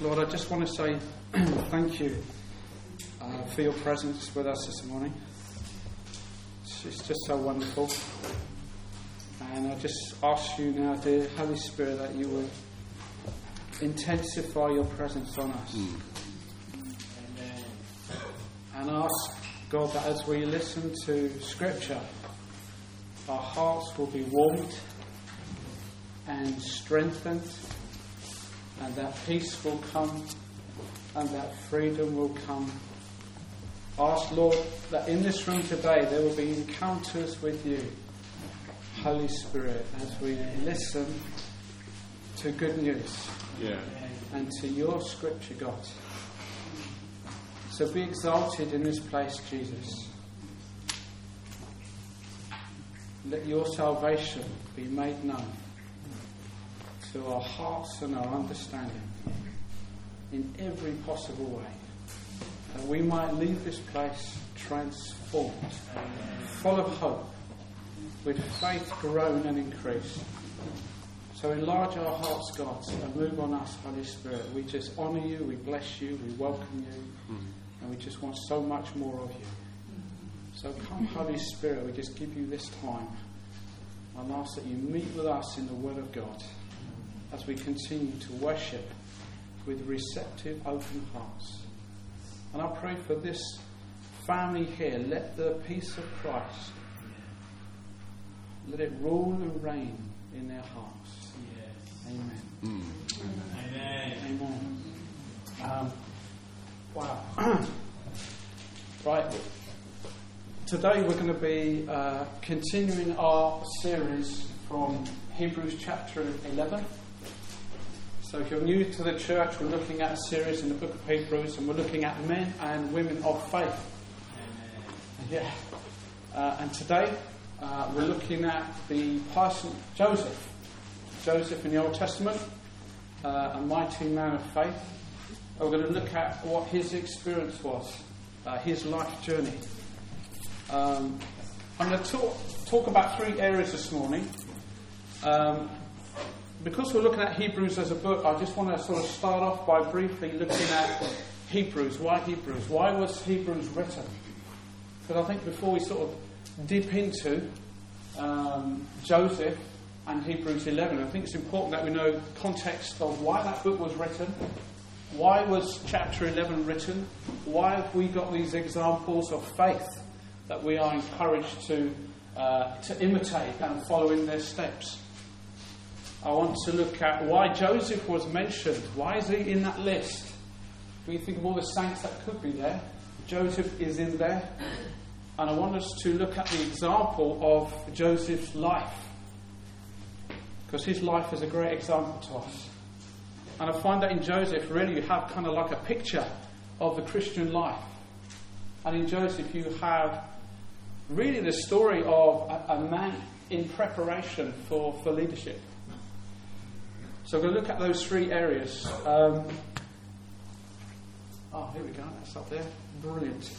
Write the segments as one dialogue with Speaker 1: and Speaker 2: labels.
Speaker 1: Lord, I just want to say thank you uh, for your presence with us this morning. It's just so wonderful. And I just ask you now, dear Holy Spirit, that you would intensify your presence on us. Mm. And ask, God, that as we listen to Scripture, our hearts will be warmed and strengthened, and that peace will come, and that freedom will come. Ask, Lord, that in this room today there will be encounters with you, Holy Spirit, as we listen to good news
Speaker 2: yeah.
Speaker 1: and to your scripture, God. So be exalted in this place, Jesus. Let your salvation be made known to our hearts and our understanding in every possible way. That we might leave this place transformed, full of hope, with faith grown and increased. So enlarge our hearts, God, and move on us, Holy Spirit. We just honour you, we bless you, we welcome you, and we just want so much more of you. So come, Holy Spirit, we just give you this time and ask that you meet with us in the Word of God as we continue to worship with receptive, open hearts. And I pray for this family here, let the peace of Christ, let it rule and reign in their hearts. Yes. Amen. Mm. Amen. Amen. Um, wow. right. Today we're going to be uh, continuing our series from Hebrews chapter 11. So, if you're new to the church, we're looking at a series in the book of Hebrews, and we're looking at men and women of faith. Yeah. Uh, and today, uh, we're looking at the person, Joseph. Joseph in the Old Testament, uh, a mighty man of faith. And we're going to look at what his experience was, uh, his life journey. Um, I'm going to talk, talk about three areas this morning. Um, because we're looking at Hebrews as a book, I just want to sort of start off by briefly looking at Hebrews. Why Hebrews? Why was Hebrews written? Because I think before we sort of dip into um, Joseph and Hebrews 11, I think it's important that we know context of why that book was written. Why was chapter 11 written? Why have we got these examples of faith that we are encouraged to, uh, to imitate and follow in their steps? I want to look at why Joseph was mentioned. Why is he in that list? When you think of all the saints that could be there, Joseph is in there. And I want us to look at the example of Joseph's life. Because his life is a great example to us. And I find that in Joseph, really, you have kind of like a picture of the Christian life. And in Joseph, you have really the story of a, a man in preparation for, for leadership. So we're going to look at those three areas. Um, oh, here we go. That's up there. Brilliant.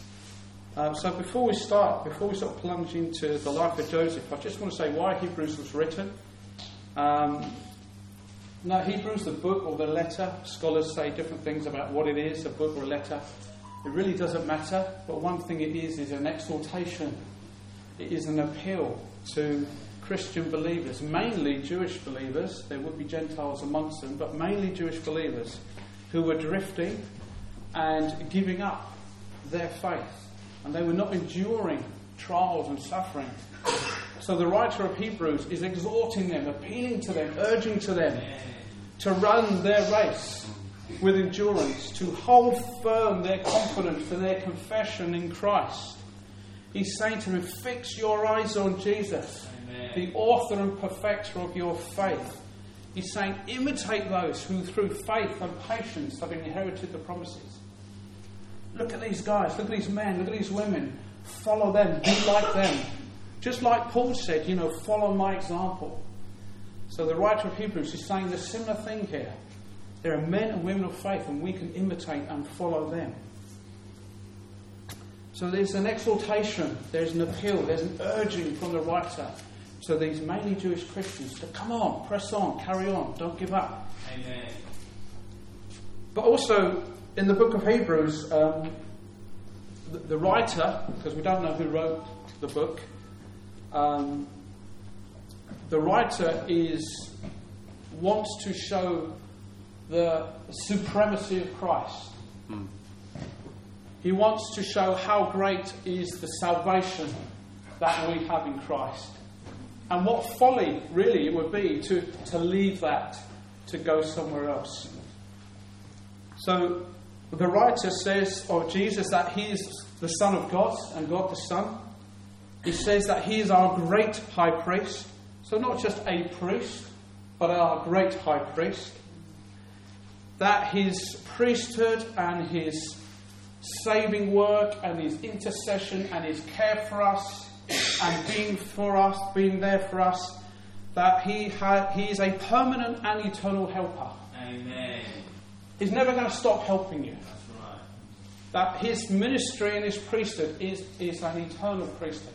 Speaker 1: Uh, so before we start, before we sort of plunge into the life of Joseph, I just want to say why Hebrews was written. Um, now, Hebrews, the book or the letter, scholars say different things about what it is, a book or a letter. It really doesn't matter, but one thing it is is an exhortation. It is an appeal to Christian believers, mainly Jewish believers, there would be Gentiles amongst them, but mainly Jewish believers who were drifting and giving up their faith. And they were not enduring trials and suffering. So the writer of Hebrews is exhorting them, appealing to them, urging to them to run their race with endurance, to hold firm their confidence and their confession in Christ. He's saying to them, Fix your eyes on Jesus the author and perfecter of your faith. He's saying, imitate those who, through faith and patience, have inherited the promises. Look at these guys, look at these men, look at these women. Follow them, be like them. Just like Paul said, you know, follow my example. So the writer of Hebrews is saying the similar thing here. There are men and women of faith, and we can imitate and follow them. So there's an exhortation, there's an appeal, there's an urging from the writer to these mainly Jewish Christians to come on, press on, carry on, don't give up.
Speaker 2: Amen.
Speaker 1: but also in the book of Hebrews, um, the, the, writer, because we don't know who wrote the book, um, the writer is wants to show the supremacy of Christ. Mm. He wants to show how great is the salvation that we have in Christ. And what folly, really, it would be to, to leave that to go somewhere else. So, the writer says of Jesus that he is the Son of God and God the Son. He says that he is our great high priest. So, not just a priest, but our great high priest. That his priesthood and his saving work and his intercession and his care for us and being for us, being there for us, that he, ha- he is a permanent and eternal helper.
Speaker 2: Amen.
Speaker 1: He's never going to stop helping you. That's right. That his ministry and his priesthood is, is an eternal priesthood.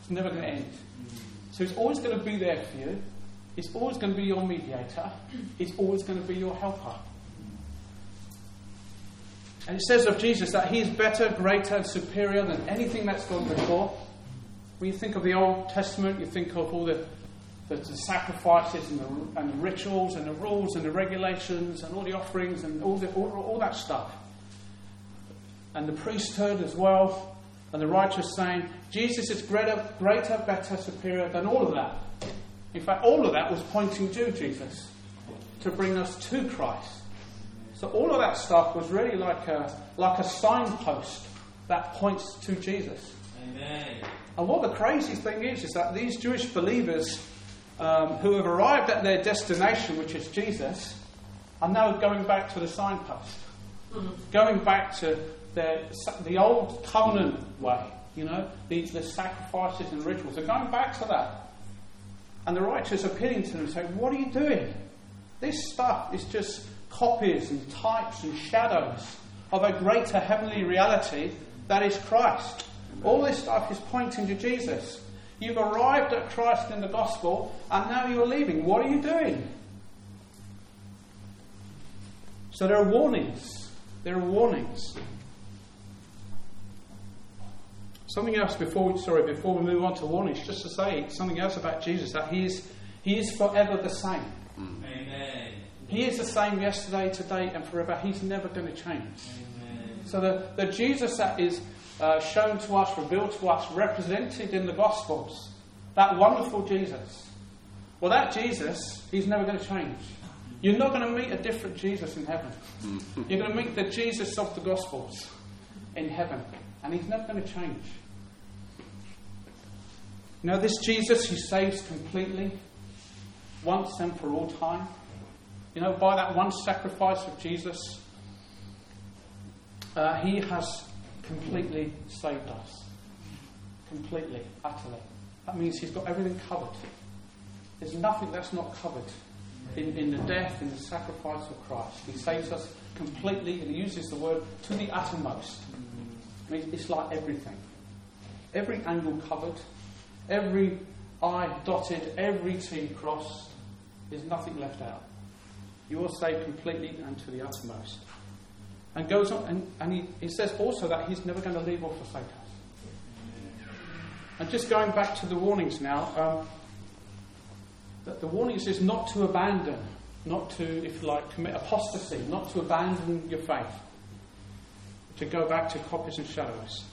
Speaker 1: It's never going to end. Mm. So he's always going to be there for you. He's always going to be your mediator. He's always going to be your helper. And it says of Jesus that he is better, greater, and superior than anything that's gone before. When you think of the Old Testament, you think of all the, the, the sacrifices and the, and the, rituals and the rules and the regulations and all the offerings and all, the, all, all that stuff. And the priesthood as well. And the righteous saying, Jesus is greater, greater, better, superior than all of that. In fact, all of that was pointing to Jesus to bring us to Christ. So all of that stuff was really like a, like a signpost that points to Jesus.
Speaker 2: Amen.
Speaker 1: And what the crazy thing is, is that these Jewish believers um, who have arrived at their destination, which is Jesus, are now going back to the signpost. Mm-hmm. Going back to their, the old covenant way, you know, the, the sacrifices and rituals. They're going back to that. And the righteous are appealing to them and saying, What are you doing? This stuff is just copies and types and shadows of a greater heavenly reality that is Christ. All this stuff is pointing to Jesus. You've arrived at Christ in the gospel, and now you're leaving. What are you doing? So there are warnings. There are warnings. Something else before we, sorry, before we move on to warnings, just to say something else about Jesus that he is, he is forever the same.
Speaker 2: Amen.
Speaker 1: He is the same yesterday, today, and forever. He's never going to change.
Speaker 2: Amen.
Speaker 1: So the, the Jesus that is uh, shown to us, revealed to us, represented in the Gospels. That wonderful Jesus. Well, that Jesus, he's never going to change. You're not going to meet a different Jesus in heaven. You're going to meet the Jesus of the Gospels in heaven, and he's never going to change. Now, this Jesus who saves completely, once and for all time. You know, by that one sacrifice of Jesus, uh, he has completely saved us. Completely, utterly. That means He's got everything covered. There's nothing that's not covered in, in the death, in the sacrifice of Christ. He saves us completely, and He uses the word to the uttermost. I mean, it's like everything. Every angle covered, every I dotted, every T crossed. There's nothing left out. You are saved completely and to the uttermost. And goes on, and, and he, he says also that he's never going to leave or forsake us. And just going back to the warnings now, um, that the warnings is not to abandon, not to, if you like, commit apostasy, not to abandon your faith, to go back to copies and shadows.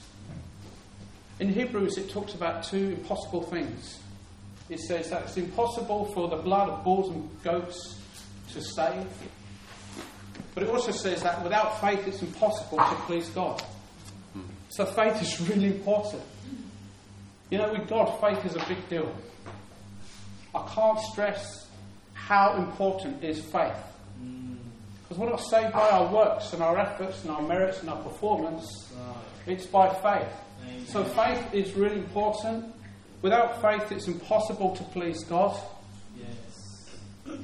Speaker 1: In Hebrews, it talks about two impossible things. It says that it's impossible for the blood of bulls and goats to save, but it also says that without faith it's impossible to please God. So faith is really important. You know, with God, faith is a big deal. I can't stress how important is faith. Because we're not saved by our works and our efforts and our merits and our performance. It's by faith. So faith is really important. Without faith, it's impossible to please God. You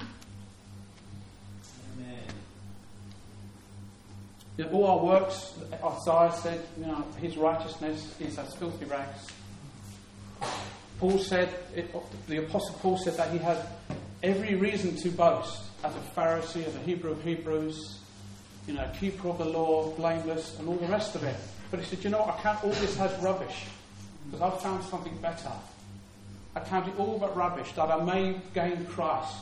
Speaker 1: all our works, Isaiah said, you know, his righteousness is as filthy rags. Paul said, it, the Apostle Paul said that he had every reason to boast as a Pharisee, as a Hebrew of Hebrews. you know, keeper of the law, blameless, and all the rest of it. But he said, you know I count all this as rubbish because I've found something better. I count it all but rubbish that I may gain Christ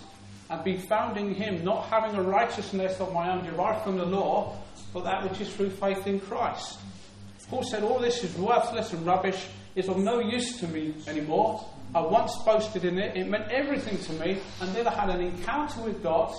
Speaker 1: and be found in him, not having a righteousness of my own derived from the law, but that which is through faith in Christ. Paul said, All this is worthless and rubbish, it's of no use to me anymore. I once boasted in it, it meant everything to me, and then I had an encounter with God.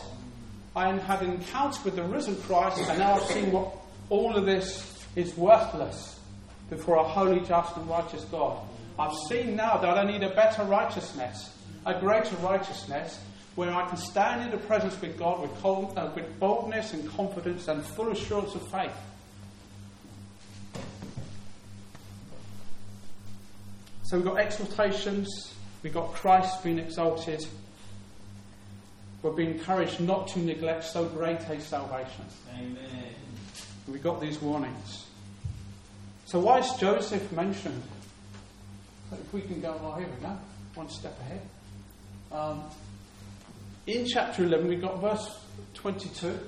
Speaker 1: I had an encounter with the risen Christ, and now I've seen what all of this is worthless before a holy, just, and righteous God. I've seen now that I need a better righteousness, a greater righteousness, where I can stand in the presence with God with, uh, with boldness and confidence and full assurance of faith. So we've got exhortations, we've got Christ being exalted. We're being encouraged not to neglect so great a salvation.
Speaker 2: Amen.
Speaker 1: We've got these warnings. So why is Joseph mentioned? if we can go, oh, here we go, one step ahead. Um, in chapter 11, we've got verse 22,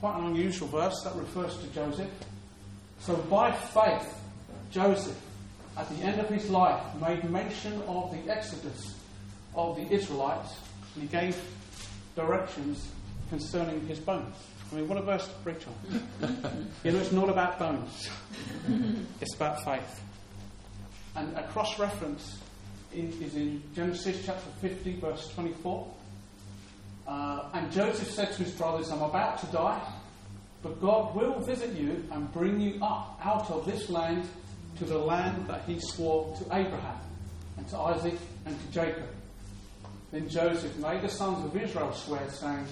Speaker 1: quite an unusual verse that refers to Joseph. So, by faith, Joseph, at the end of his life, made mention of the exodus of the Israelites and he gave directions concerning his bones. I mean, what a verse to preach on. you know, it's not about bones, it's about faith. And a cross reference is in Genesis chapter 50, verse 24. Uh, and Joseph said to his brothers, I'm about to die, but God will visit you and bring you up out of this land to the land that he swore to Abraham and to Isaac and to Jacob. Then Joseph made the sons of Israel swear, saying,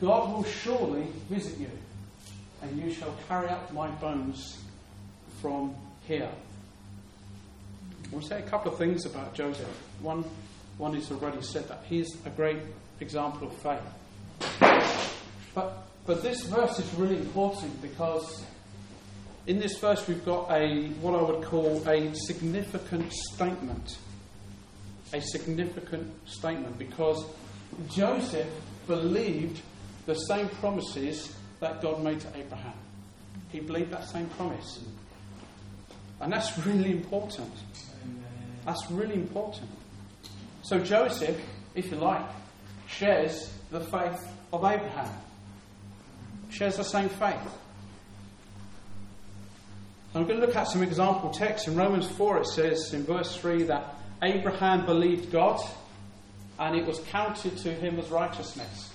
Speaker 1: God will surely visit you, and you shall carry up my bones from here. We'll say a couple of things about Joseph. One, one is already said that he's a great example of faith. But, but this verse is really important because in this verse we've got a what I would call a significant statement. A significant statement because Joseph believed the same promises that God made to Abraham. He believed that same promise. And that's really important. That's really important. So Joseph, if you like, shares the faith of Abraham, shares the same faith. I'm going to look at some example texts. In Romans 4, it says in verse 3 that Abraham believed God and it was counted to him as righteousness.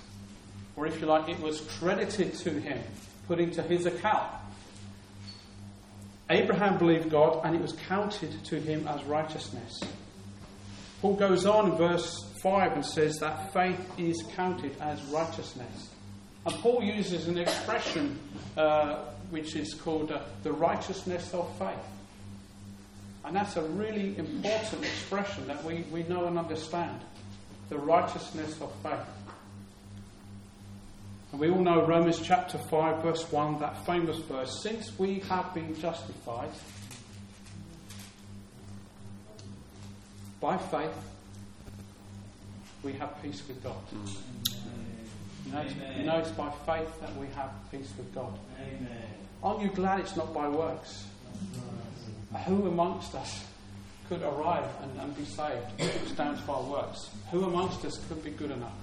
Speaker 1: Or if you like, it was credited to him, put into his account. Abraham believed God and it was counted to him as righteousness. Paul goes on in verse 5 and says that faith is counted as righteousness. And Paul uses an expression uh, which is called uh, the righteousness of faith. And that's a really important expression that we, we know and understand. The righteousness of faith. And we all know Romans chapter 5, verse 1, that famous verse. Since we have been justified by faith, we have peace with God. Mm. You know, you know, it's by faith that we have peace with God.
Speaker 2: Amen.
Speaker 1: Aren't you glad it's not by works? Who amongst us could arrive and, and be saved if it was down to our works? Who amongst us could be good enough?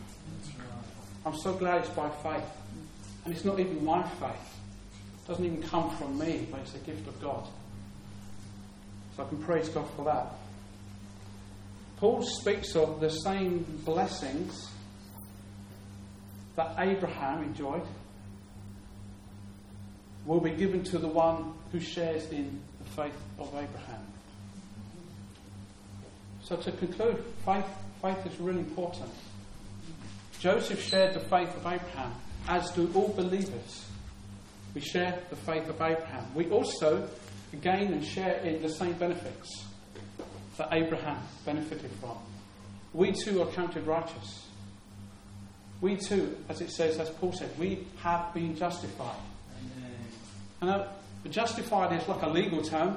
Speaker 1: I'm so glad it's by faith. And it's not even my faith. It doesn't even come from me, but it's a gift of God. So I can praise God for that. Paul speaks of the same blessings that Abraham enjoyed will be given to the one who shares in the faith of Abraham. So to conclude, faith, faith is really important. Joseph shared the faith of Abraham, as do all believers. We share the faith of Abraham. We also gain and share in the same benefits that Abraham benefited from. We too are counted righteous. We too, as it says, as Paul said, we have been justified. And uh, justified is like a legal term.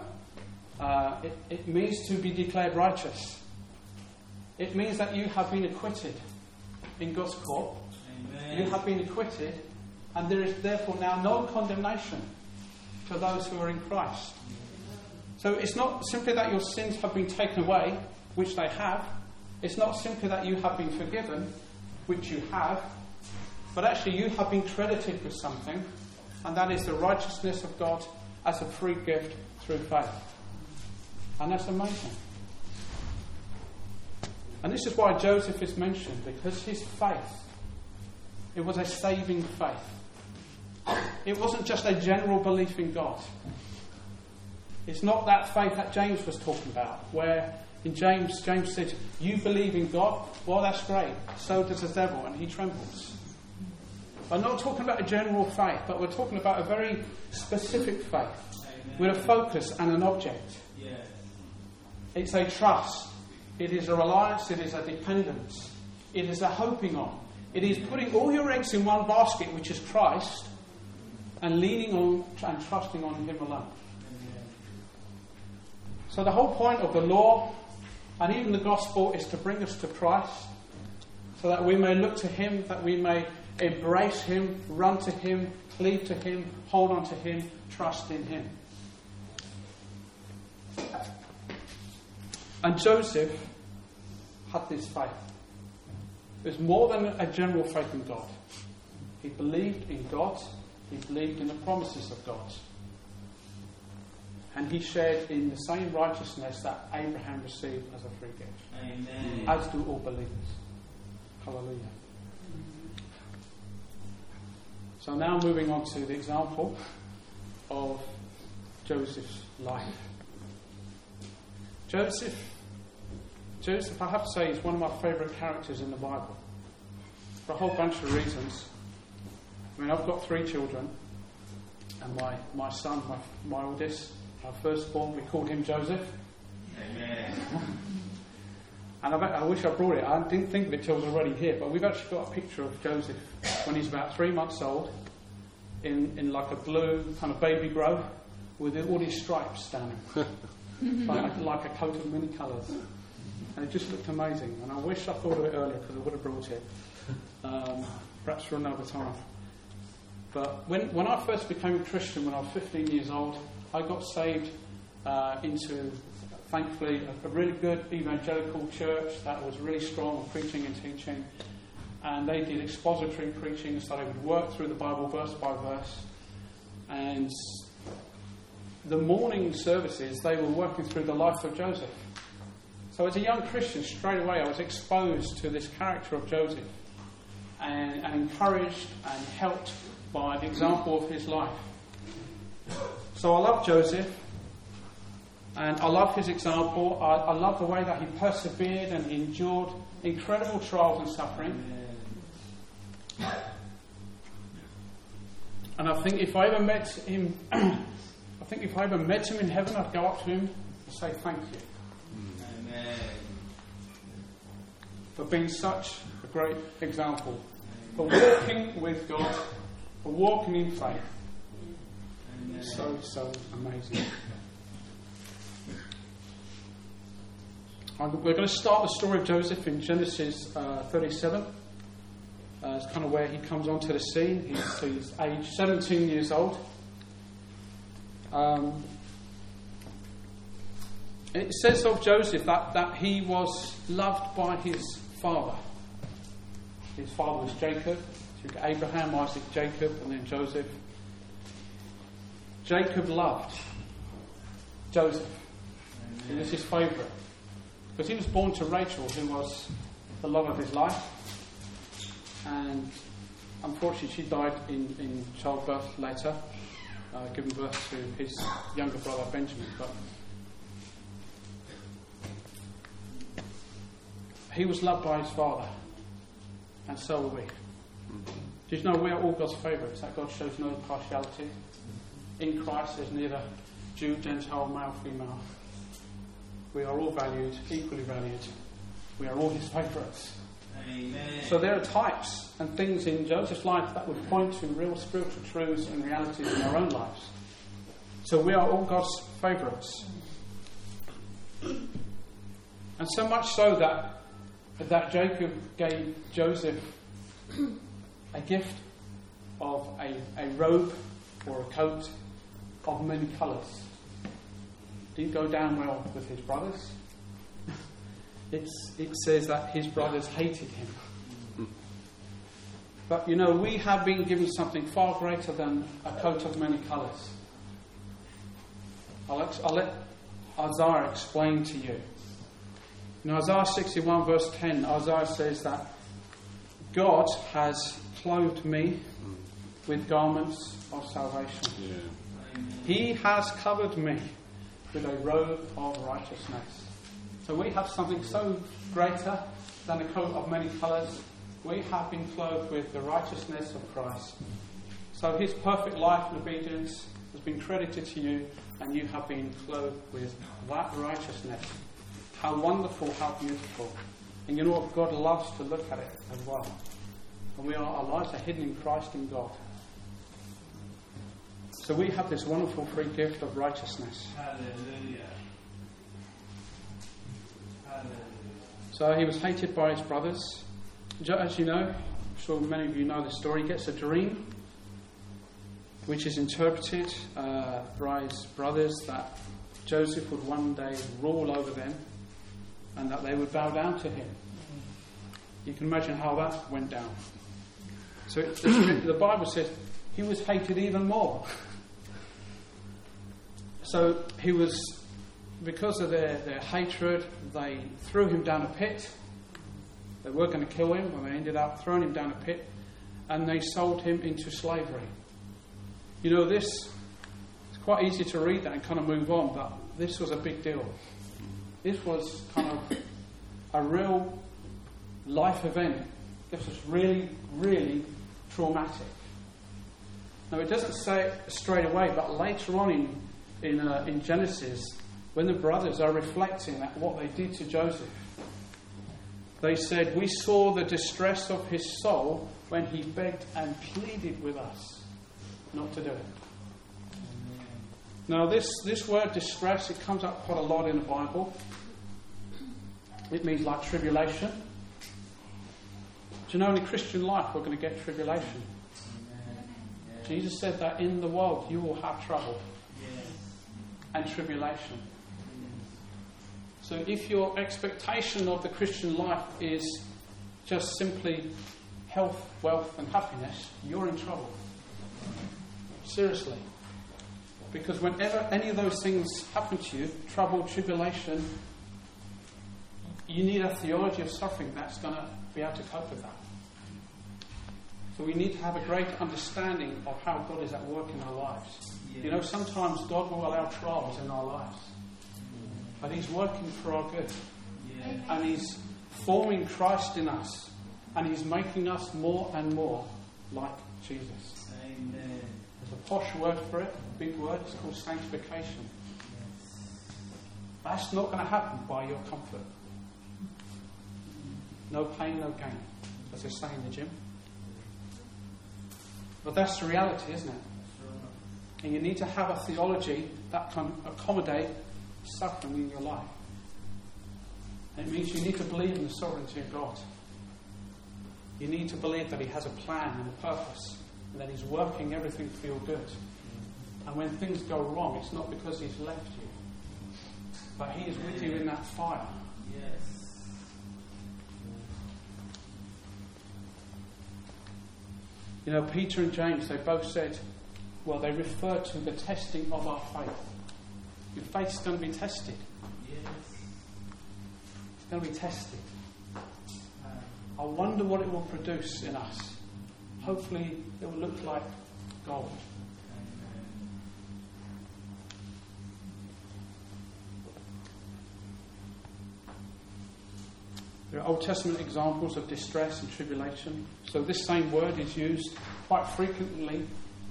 Speaker 1: Uh, it, it means to be declared righteous. It means that you have been acquitted in God's court. Amen. You have been acquitted And there is therefore now no condemnation to those who are in Christ. So it's not simply that your sins have been taken away, which they have. It's not simply that you have been forgiven, which you have. But actually, you have been credited with something, and that is the righteousness of God as a free gift through faith. And that's amazing. And this is why Joseph is mentioned, because his faith, it was a saving faith. It wasn't just a general belief in God. It's not that faith that James was talking about, where in James, James said, You believe in God? Well, that's great. So does the devil, and he trembles. I'm not talking about a general faith, but we're talking about a very specific faith Amen. with a focus and an object. Yes. It's a trust, it is a reliance, it is a dependence, it is a hoping on. It is putting all your eggs in one basket, which is Christ, and leaning on and trusting on Him alone. So, the whole point of the law and even the gospel is to bring us to Christ so that we may look to Him, that we may embrace Him, run to Him, cleave to Him, hold on to Him, trust in Him. And Joseph had this faith. It was more than a general faith in God. He believed in God, he believed in the promises of God. And he shared in the same righteousness that Abraham received as a free gift. Amen. As do all believers. Hallelujah. So now moving on to the example of Joseph's life. Joseph, Joseph, I have to say, is one of my favourite characters in the Bible for a whole bunch of reasons. I mean, I've got three children, and my, my son, my, my oldest, our firstborn, we called him Joseph. Amen. and I, I, wish I brought it. I didn't think of it till I was already here, but we've actually got a picture of Joseph when he's about three months old, in, in like a blue kind of baby grow, with all these stripes standing, like, like a coat of many colours. And it just looked amazing. And I wish I thought of it earlier because I would have brought it, um, perhaps for another time. But when, when I first became a Christian, when I was 15 years old, I got saved uh, into, thankfully, a, a, really good evangelical church that was really strong in preaching and teaching. And they did expository preaching, so they would work through the Bible verse by verse. And the morning services, they were working through the life of Joseph. So, as a young Christian, straight away I was exposed to this character of Joseph and, and encouraged and helped by the example of his life. So I love Joseph, and I love his example. I, I love the way that he persevered and he endured incredible trials and suffering. And I think if I ever met him, I think if I ever met him in heaven, I'd go up to him and say thank you. Amen. For being such a great example. For walking with God, for walking in faith so, so amazing. We're going to start the story of Joseph in Genesis uh, 37. Uh, it's kind of where he comes onto the scene. He's, he's age 17 years old. Um, it says of Joseph that, that he was loved by his father. His father was Jacob. So Abraham, Isaac, Jacob, and then Joseph. Jacob loved Joseph. He was his favourite. Because he was born to Rachel, who was the love of his life. And unfortunately, she died in, in childbirth later, uh, giving birth to his younger brother Benjamin. But he was loved by his father, and so are we. Did you know we are all God's favourites? That God shows no partiality in Christ there's neither Jew, Gentile, male, female. We are all valued, equally valued. We are all his favourites. Amen. So there are types and things in Joseph's life that would point to real spiritual truths and realities in our own lives. So we are all God's favourites. And so much so that, that Jacob gave Joseph a gift of a, a robe or a coat of many colours. Didn't go down well with his brothers. It's, it says that his brothers hated him. But you know, we have been given something far greater than a coat of many colours. I'll, ex- I'll let Isaiah explain to you. In Isaiah 61, verse 10, Isaiah says that God has clothed me with garments of salvation.
Speaker 3: Yeah.
Speaker 1: He has covered me with a robe of righteousness. So we have something so greater than a coat of many colours. We have been clothed with the righteousness of Christ. So his perfect life and obedience has been credited to you, and you have been clothed with that righteousness. How wonderful, how beautiful. And you know what? God loves to look at it as well. And we are, our lives are hidden in Christ in God. So we have this wonderful free gift of righteousness.
Speaker 2: Hallelujah. Hallelujah.
Speaker 1: So he was hated by his brothers. As you know, I'm sure many of you know the story, he gets a dream which is interpreted uh, by his brothers that Joseph would one day rule over them and that they would bow down to him. You can imagine how that went down. So the Bible says he was hated even more. So he was, because of their, their hatred, they threw him down a pit. They were going to kill him, and they ended up throwing him down a pit, and they sold him into slavery. You know, this, it's quite easy to read that and kind of move on, but this was a big deal. This was kind of a real life event. This was really, really traumatic. Now, it doesn't say it straight away, but later on in, in, uh, in Genesis, when the brothers are reflecting at what they did to Joseph, they said, We saw the distress of his soul when he begged and pleaded with us not to do it. Now, this, this word distress, it comes up quite a lot in the Bible. It means like tribulation. Do you know in the Christian life we're going to get tribulation? Jesus said that in the world you will have trouble and tribulation. So if your expectation of the Christian life is just simply health, wealth, and happiness, you're in trouble. Seriously. Because whenever any of those things happen to you, trouble, tribulation, you need a theology of suffering that's going to be able to cope with that. So we need to have a great understanding of how God is at work in our lives. You know, sometimes God will allow trials in our lives, but He's working for our good. And He's forming Christ in us, and He's making us more and more like Jesus.
Speaker 2: Amen.
Speaker 1: There's a posh word for it, a big word, it's called sanctification. That's not going to happen by your comfort. No pain, no gain, as they say in the gym. But that's the reality, isn't it? And you need to have a theology that can accommodate suffering in your life. It means you need to believe in the sovereignty of God. You need to believe that He has a plan and a purpose, and that He's working everything for your good. And when things go wrong, it's not because He's left you, but He is with you in that fire.
Speaker 2: Yes.
Speaker 1: You know, Peter and James, they both said, well, they refer to the testing of our faith. Your faith's going to be tested.
Speaker 2: Yes.
Speaker 1: It's going to be tested. I wonder what it will produce in us. Hopefully, it will look like gold. There are Old Testament examples of distress and tribulation. So, this same word is used quite frequently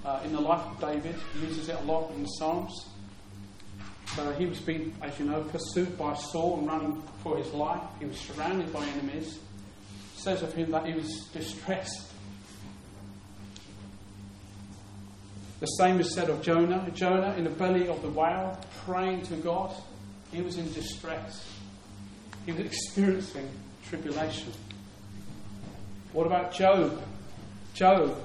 Speaker 1: uh, in the life of David. He uses it a lot in the Psalms. So, he was being, as you know, pursued by Saul and running for his life. He was surrounded by enemies. It says of him that he was distressed. The same is said of Jonah. Jonah, in the belly of the whale, praying to God, he was in distress. He was experiencing tribulation. What about Job? Job,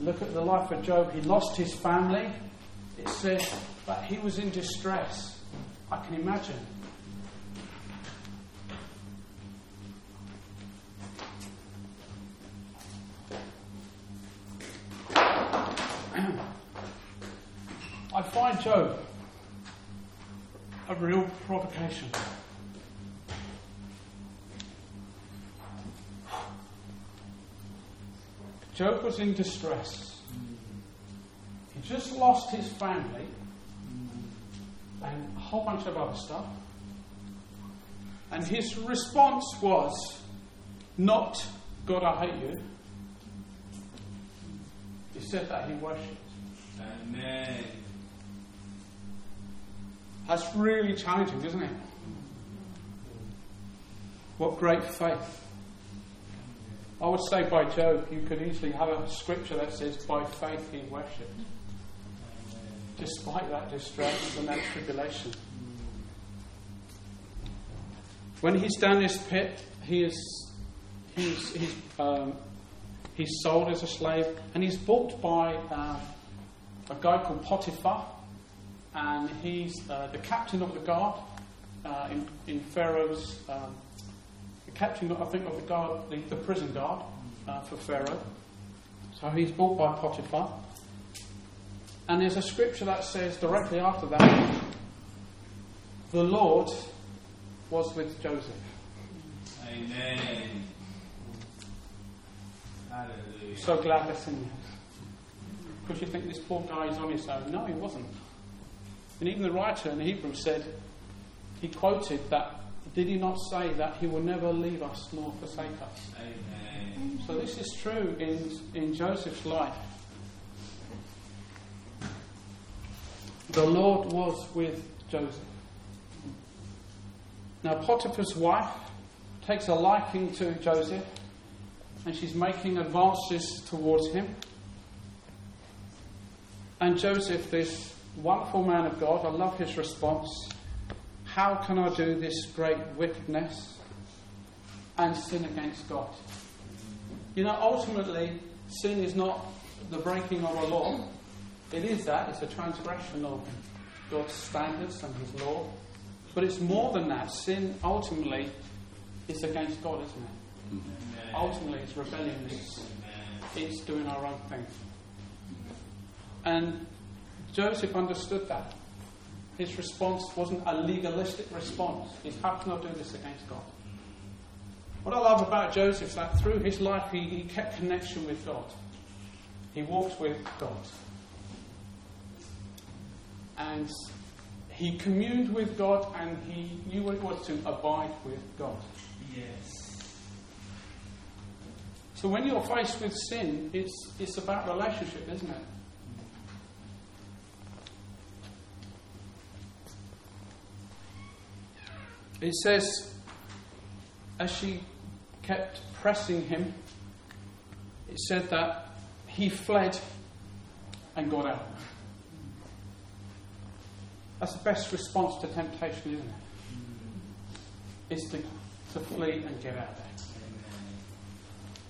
Speaker 1: look at the life of Job. He lost his family. It says that he was in distress. I can imagine. I find Job a real provocation. Job was in distress. He just lost his family and a whole bunch of other stuff. And his response was not, God, I hate you. He said that he worshipped.
Speaker 2: Amen.
Speaker 1: That's really challenging, isn't it? What great faith. I would say by Job, you could easily have a scripture that says, by faith he worshipped, despite that distress and that tribulation. When he's down this pit, he is he's, he's, um, he's sold as a slave and he's bought by uh, a guy called Potiphar, and he's uh, the captain of the guard uh, in, in Pharaoh's. Um, the captain, I think, of the guard, the, the prison guard uh, for Pharaoh. So he's bought by Potiphar. And there's a scripture that says directly after that, the Lord was with Joseph.
Speaker 2: Amen. Hallelujah.
Speaker 1: So glad that's in there. Because you think this poor guy is on his own. No, he wasn't. And even the writer in Hebrew said, he quoted that, did he not say that he will never leave us nor forsake us?
Speaker 2: Amen.
Speaker 1: So this is true in, in Joseph's life. The Lord was with Joseph. Now, Potiphar's wife takes a liking to Joseph and she's making advances towards him. And Joseph, this wonderful man of God, I love his response. How can I do this great wickedness and sin against God? You know, ultimately, sin is not the breaking of a law. It is that, it's a transgression of God's standards and His law. But it's more than that. Sin ultimately is against God, isn't it?
Speaker 2: Amen.
Speaker 1: Ultimately, it's rebellion, it's, it's doing our own thing. And Joseph understood that. His response wasn't a legalistic response. It's how can I do this against God? What I love about Joseph is that through his life he, he kept connection with God. He walked with God. And he communed with God and he knew what it was to abide with God.
Speaker 2: Yes.
Speaker 1: So when you're faced with sin, it's, it's about relationship, isn't it? It says, as she kept pressing him, it said that he fled and got out. That's the best response to temptation, isn't it? Is to, to flee and get out there.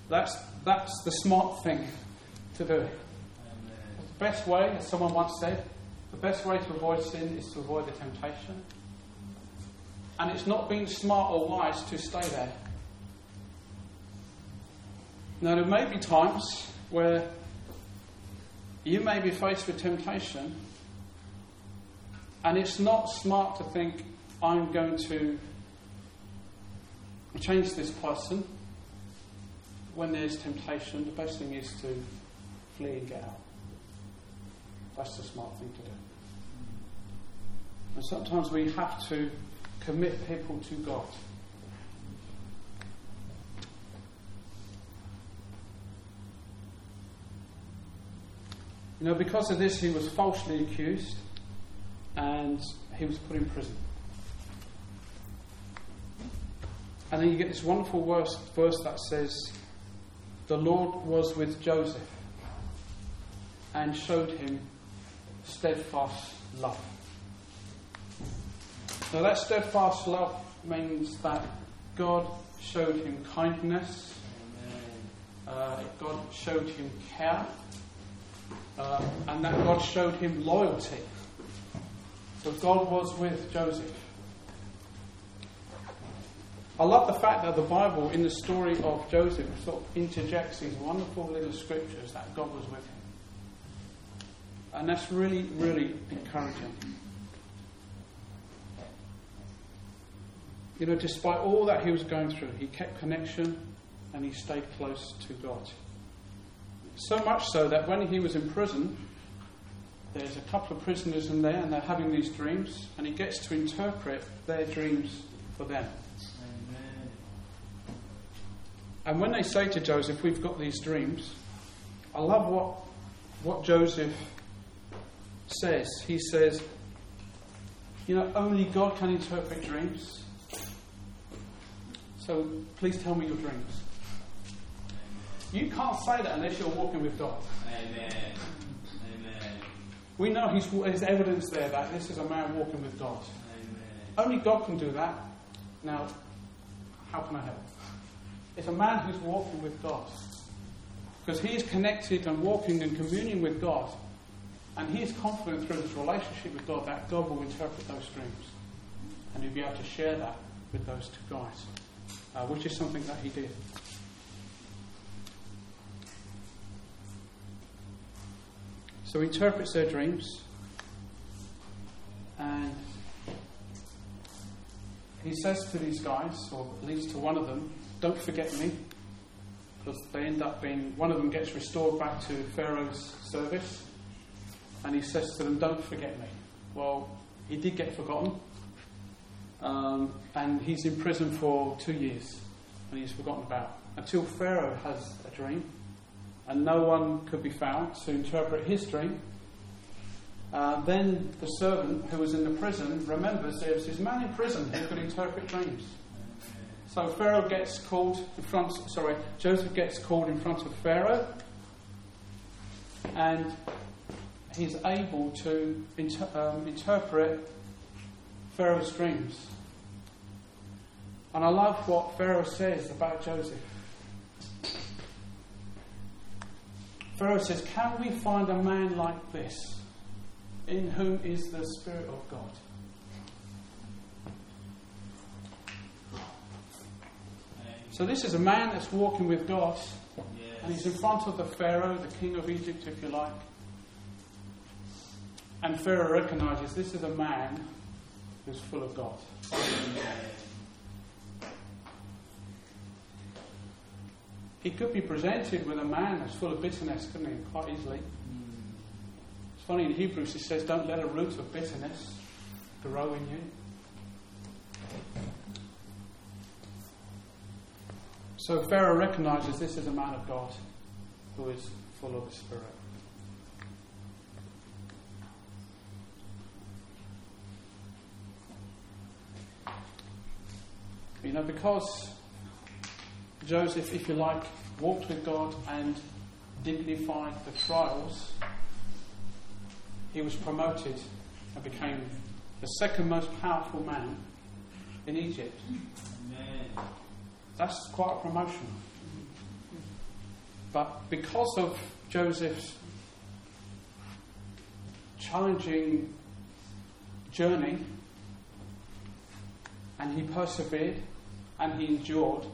Speaker 1: That's, that's the smart thing to do. The best way, as someone once said, the best way to avoid sin is to avoid the temptation. And it's not being smart or wise to stay there. Now, there may be times where you may be faced with temptation, and it's not smart to think, I'm going to change this person. When there's temptation, the best thing is to flee and get out. That's the smart thing to do. And sometimes we have to commit people to God. You know, because of this, he was falsely accused and he was put in prison. And then you get this wonderful verse, verse that says, The Lord was with Joseph and showed him steadfast love. Now, that steadfast love means that God showed him kindness, uh, God showed him care, uh, and that God showed him loyalty. So God was with Joseph. I love the fact that the Bible, in the story of Joseph, sort of interjects these wonderful little scriptures that God was with him. And that's really, really encouraging. You know, despite all that he was going through, he kept connection and he stayed close to God. So much so that when he was in prison, there's a couple of prisoners in there and they're having these dreams, and he gets to interpret their dreams for them. Amen. And when they say to Joseph, We've got these dreams, I love what, what Joseph says. He says, You know, only God can interpret dreams. So please tell me your dreams. You can't say that unless you're walking with God.
Speaker 2: Amen. Amen.
Speaker 1: We know he's, there's evidence there that this is a man walking with God. Amen. Only God can do that. Now, how can I help? It's a man who's walking with God. Because he is connected and walking and communing with God. And he is confident through his relationship with God that God will interpret those dreams. And he'll be able to share that with those two guys uh, which is something that he did. So he interprets their dreams and he says to these guys, or at least to one of them, don't forget me. Because they end up being, one of them gets restored back to Pharaoh's service. And he says to them, don't forget me. Well, he did get forgotten. Um, and he's in prison for two years and he's forgotten about until Pharaoh has a dream and no one could be found to interpret his dream. Uh, then the servant who was in the prison remembers there was this man in prison who could interpret dreams. So Pharaoh gets called in front, sorry, Joseph gets called in front of Pharaoh and he's able to inter- um, interpret Pharaoh's dreams. And I love what Pharaoh says about Joseph. Pharaoh says, Can we find a man like this in whom is the Spirit of God? So, this is a man that's walking with God, yes. and he's in front of the Pharaoh, the king of Egypt, if you like. And Pharaoh recognizes this is a man full of God. He could be presented with a man that's full of bitterness, couldn't he? Quite easily. It's funny in Hebrews it says, Don't let a root of bitterness grow in you. So Pharaoh recognizes this is a man of God who is full of the Spirit. You know, because Joseph, if you like, walked with God and dignified the trials, he was promoted and became the second most powerful man in Egypt. Amen. That's quite a promotion. But because of Joseph's challenging journey, and he persevered and he endured,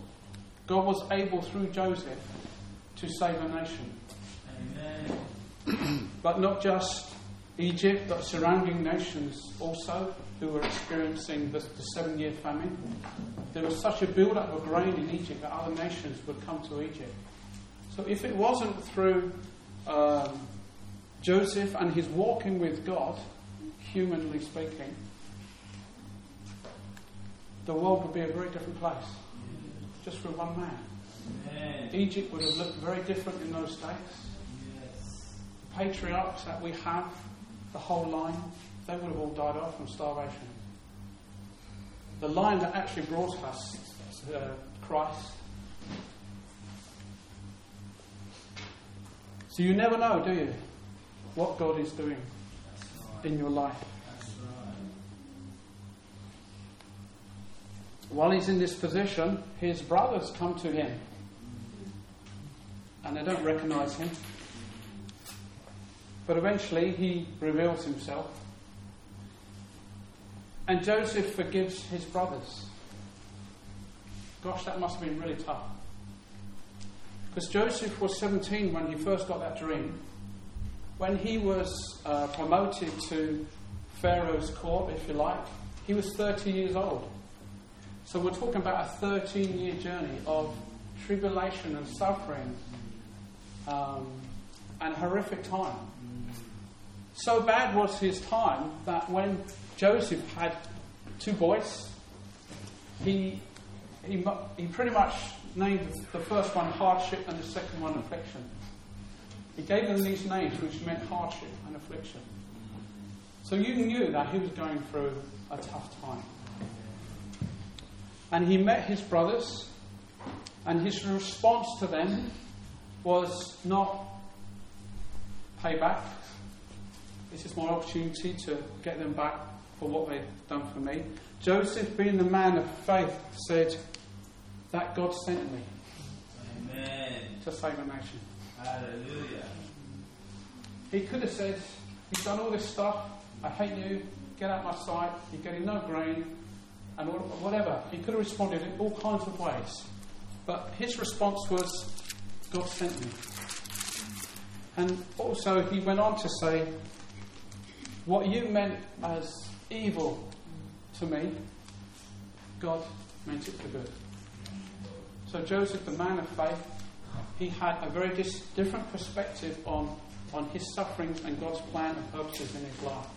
Speaker 1: God was able through Joseph to save a nation. Amen. but not just Egypt, but surrounding nations also who were experiencing the, the seven year famine. There was such a build up of grain in Egypt that other nations would come to Egypt. So if it wasn't through um, Joseph and his walking with God, humanly speaking, the world would be a very different place just for one man. Amen. Egypt would have looked very different in those days. Yes. The patriarchs that we have, the whole line, they would have all died off from starvation. The line that actually brought us uh, Christ. So you never know, do you, what God is doing in your life. While he's in this position, his brothers come to him and they don't recognize him. But eventually he reveals himself. And Joseph forgives his brothers. Gosh, that must have been really tough. Because Joseph was 17 when he first got that dream. When he was uh, promoted to Pharaoh's court, if you like, he was 30 years old. So we're talking about a 13 year journey of tribulation and suffering um, and horrific time. So bad was his time that when Joseph had two boys, he, he, he pretty much named the first one hardship and the second one affliction. He gave them these names which meant hardship and affliction. So you knew that he was going through a tough time. And he met his brothers, and his response to them was not payback. This is my opportunity to get them back for what they've done for me. Joseph, being the man of faith, said that God sent me
Speaker 2: Amen.
Speaker 1: to save a nation.
Speaker 2: Hallelujah.
Speaker 1: He could have said, You've done all this stuff, I hate you, get out my sight, you're getting no grain, and whatever. He could have responded in all kinds of ways. But his response was, God sent me. And also, he went on to say, What you meant as evil to me, God meant it for good. So, Joseph, the man of faith, he had a very dis- different perspective on, on his sufferings and God's plan and purposes in his life.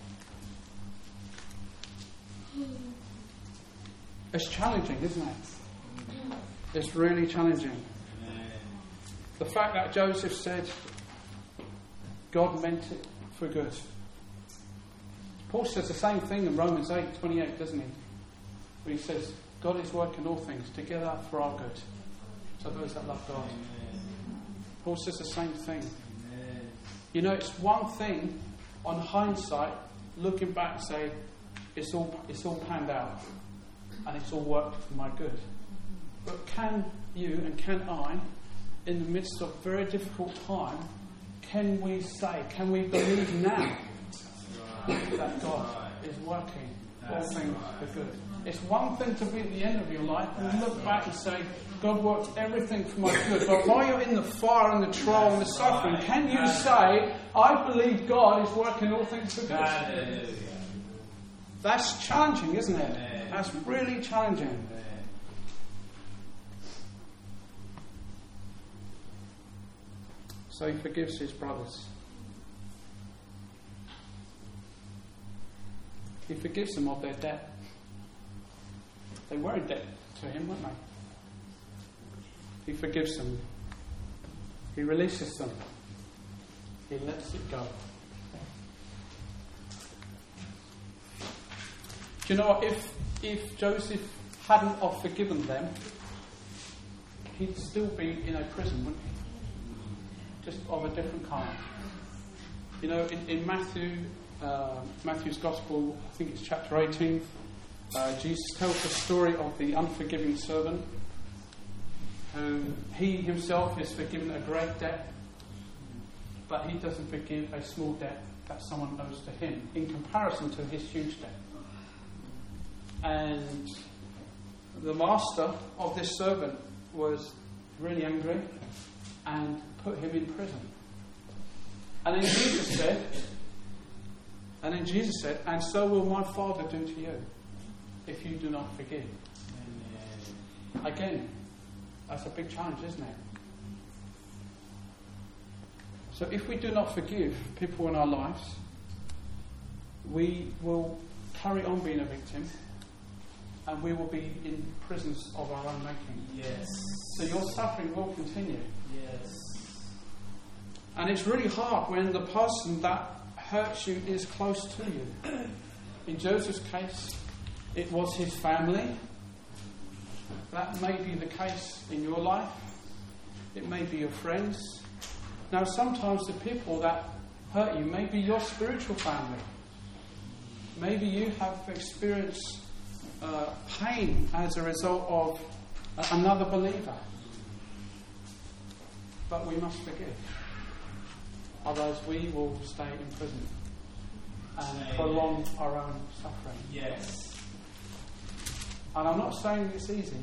Speaker 1: It's challenging, isn't it? It's really challenging. The fact that Joseph said God meant it for good. Paul says the same thing in Romans 8 28, doesn't he? Where he says, God is working all things together for our good. So those that love God. Paul says the same thing. You know, it's one thing on hindsight, looking back, say, it's all, it's all panned out and it's all worked for my good. But can you and can I, in the midst of very difficult time, can we say, can we believe now that God is working all things for good? It's one thing to be at the end of your life and look back and say, God worked everything for my good. But while you're in the fire and the trial and the suffering, can you say, I believe God is working all things for good? That's challenging, isn't it? That's really challenging. So he forgives his brothers. He forgives them of their debt. They were in debt to him, weren't they? He forgives them. He releases them. He lets it go. You know what? If, if Joseph hadn't have forgiven them, he'd still be in a prison, wouldn't he? Just of a different kind. You know, in, in Matthew, uh, Matthew's Gospel, I think it's chapter 18, uh, Jesus tells the story of the unforgiving servant who he himself is forgiven a great debt, but he doesn't forgive a small debt that someone owes to him in comparison to his huge debt. And the master of this servant was really angry and put him in prison. And then Jesus said, and then Jesus said, and so will my Father do to you if you do not forgive. Amen. Again, that's a big challenge, isn't it? So if we do not forgive people in our lives, we will carry on being a victim and we will be in prisons of our own making.
Speaker 2: Yes.
Speaker 1: So your suffering will continue.
Speaker 2: Yes.
Speaker 1: And it's really hard when the person that hurts you is close to you. In Joseph's case, it was his family. That may be the case in your life. It may be your friends. Now, sometimes the people that hurt you may be your spiritual family. Maybe you have experienced uh, pain as a result of another believer. But we must forgive. Otherwise, we will stay in prison and prolong our own suffering.
Speaker 2: Yes.
Speaker 1: And I'm not saying it's easy,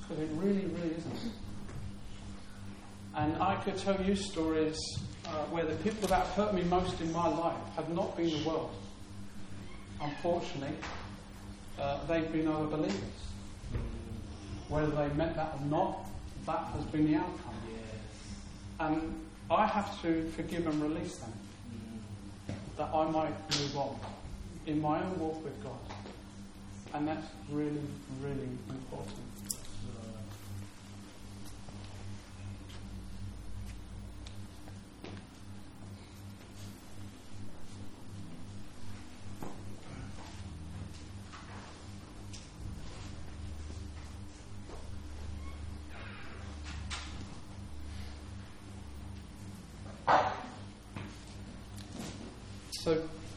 Speaker 1: because it really, really isn't. And I could tell you stories uh, where the people that hurt me most in my life have not been the world. Unfortunately, uh, they've been other believers. Whether they meant that or not, that has been the outcome. And I have to forgive and release them that I might move on in my own walk with God. And that's really, really important.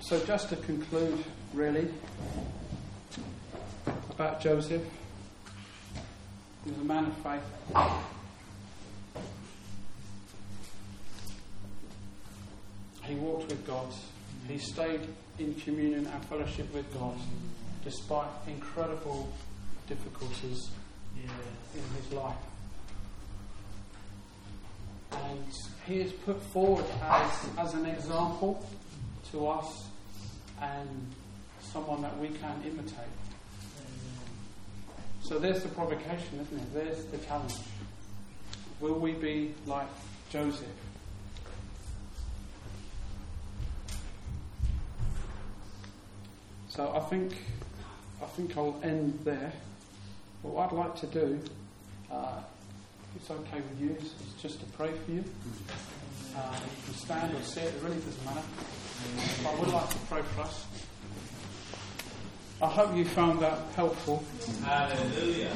Speaker 1: So, just to conclude, really, about Joseph. He was a man of faith. He walked with God. He stayed in communion and fellowship with God despite incredible difficulties in his life. And he is put forward as, as an example to us and someone that we can imitate. So there's the provocation, isn't it? There's the challenge. Will we be like Joseph? So I think I think I'll end there. But what I'd like to do, uh, if it's okay with you, is just to pray for you. Uh, you can stand or sit, it really doesn't matter. But I would like to pray for us. I hope you found that helpful.
Speaker 2: Hallelujah.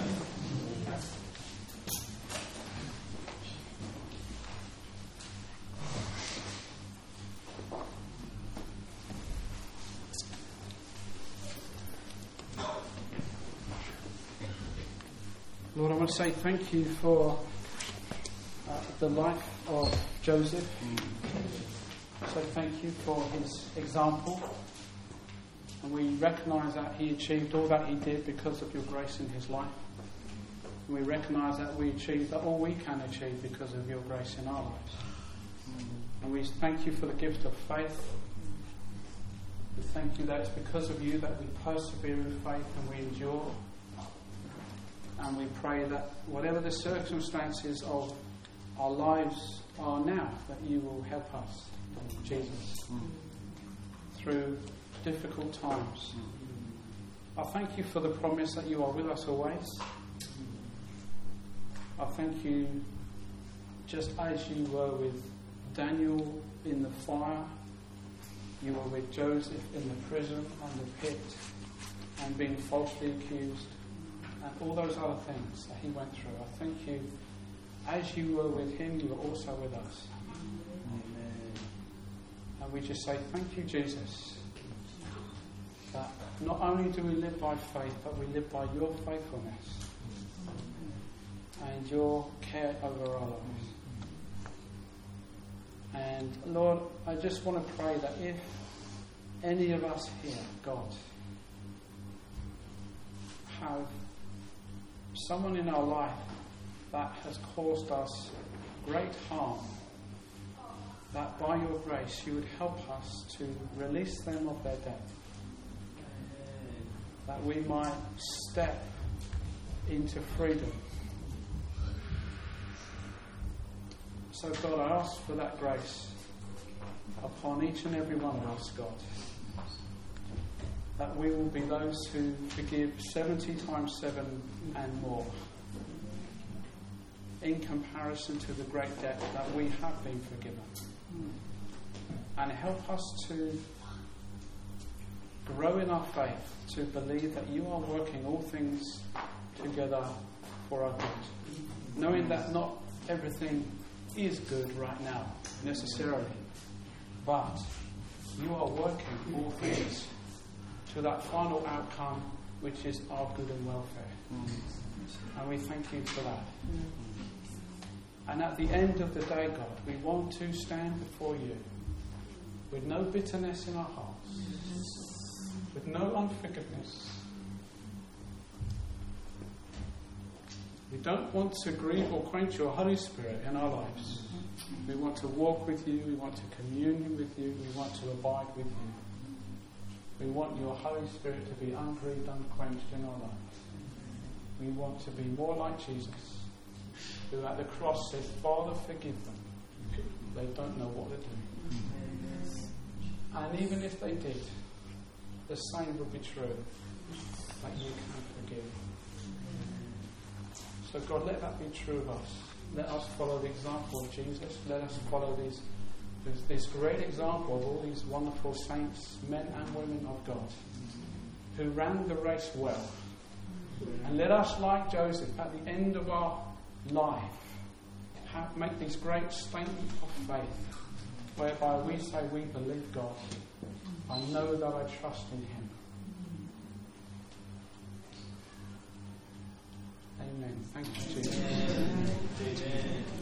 Speaker 1: Lord, I want to say thank you for the life of Joseph. So thank you for his example. And we recognise that he achieved all that he did because of your grace in his life. And we recognise that we achieved all we can achieve because of your grace in our lives. And we thank you for the gift of faith. We thank you that it's because of you that we persevere in faith and we endure. And we pray that whatever the circumstances of our lives are now, that you will help us, Jesus, through difficult times. I thank you for the promise that you are with us always. I thank you just as you were with Daniel in the fire, you were with Joseph in the prison and the pit and being falsely accused and all those other things that he went through. I thank you as you were with him, you were also with us. Amen. And we just say, Thank you, Jesus that not only do we live by faith, but we live by your faithfulness and your care over our lives. And Lord, I just want to pray that if any of us here, God, have someone in our life that has caused us great harm, that by your grace you would help us to release them of their debt that we might step into freedom. So, God, I ask for that grace upon each and every one of us, God. That we will be those who forgive 70 times 7 and more in comparison to the great debt that we have been forgiven. And help us to grow in our faith to believe that you are working all things together for our good. Knowing that not everything is good right now, necessarily, but you are working all things to that final outcome, which is our good and welfare. Mm. And we thank you for that. And at the end of the day, God, we want to stand before you with no bitterness in our hearts, with no unforgiveness. We don't want to grieve or quench your Holy Spirit in our lives. We want to walk with you, we want to commune with you, we want to abide with you. We want your Holy Spirit to be ungrieved, unquenched in our lives. We want to be more like Jesus, who at the cross said, Father, forgive them. They don't know what they're doing. And even if they did, the same would be true that you can forgive. So, God, let that be true of us. Let us follow the example of Jesus. Let us follow these, this, this great example of all these wonderful saints, men and women of God, who ran the race well. And let us, like Joseph, at the end of our life. Have, make these great statements of faith whereby we say we believe God. I know that I trust in Him. Amen. Thank you, Jesus. Amen.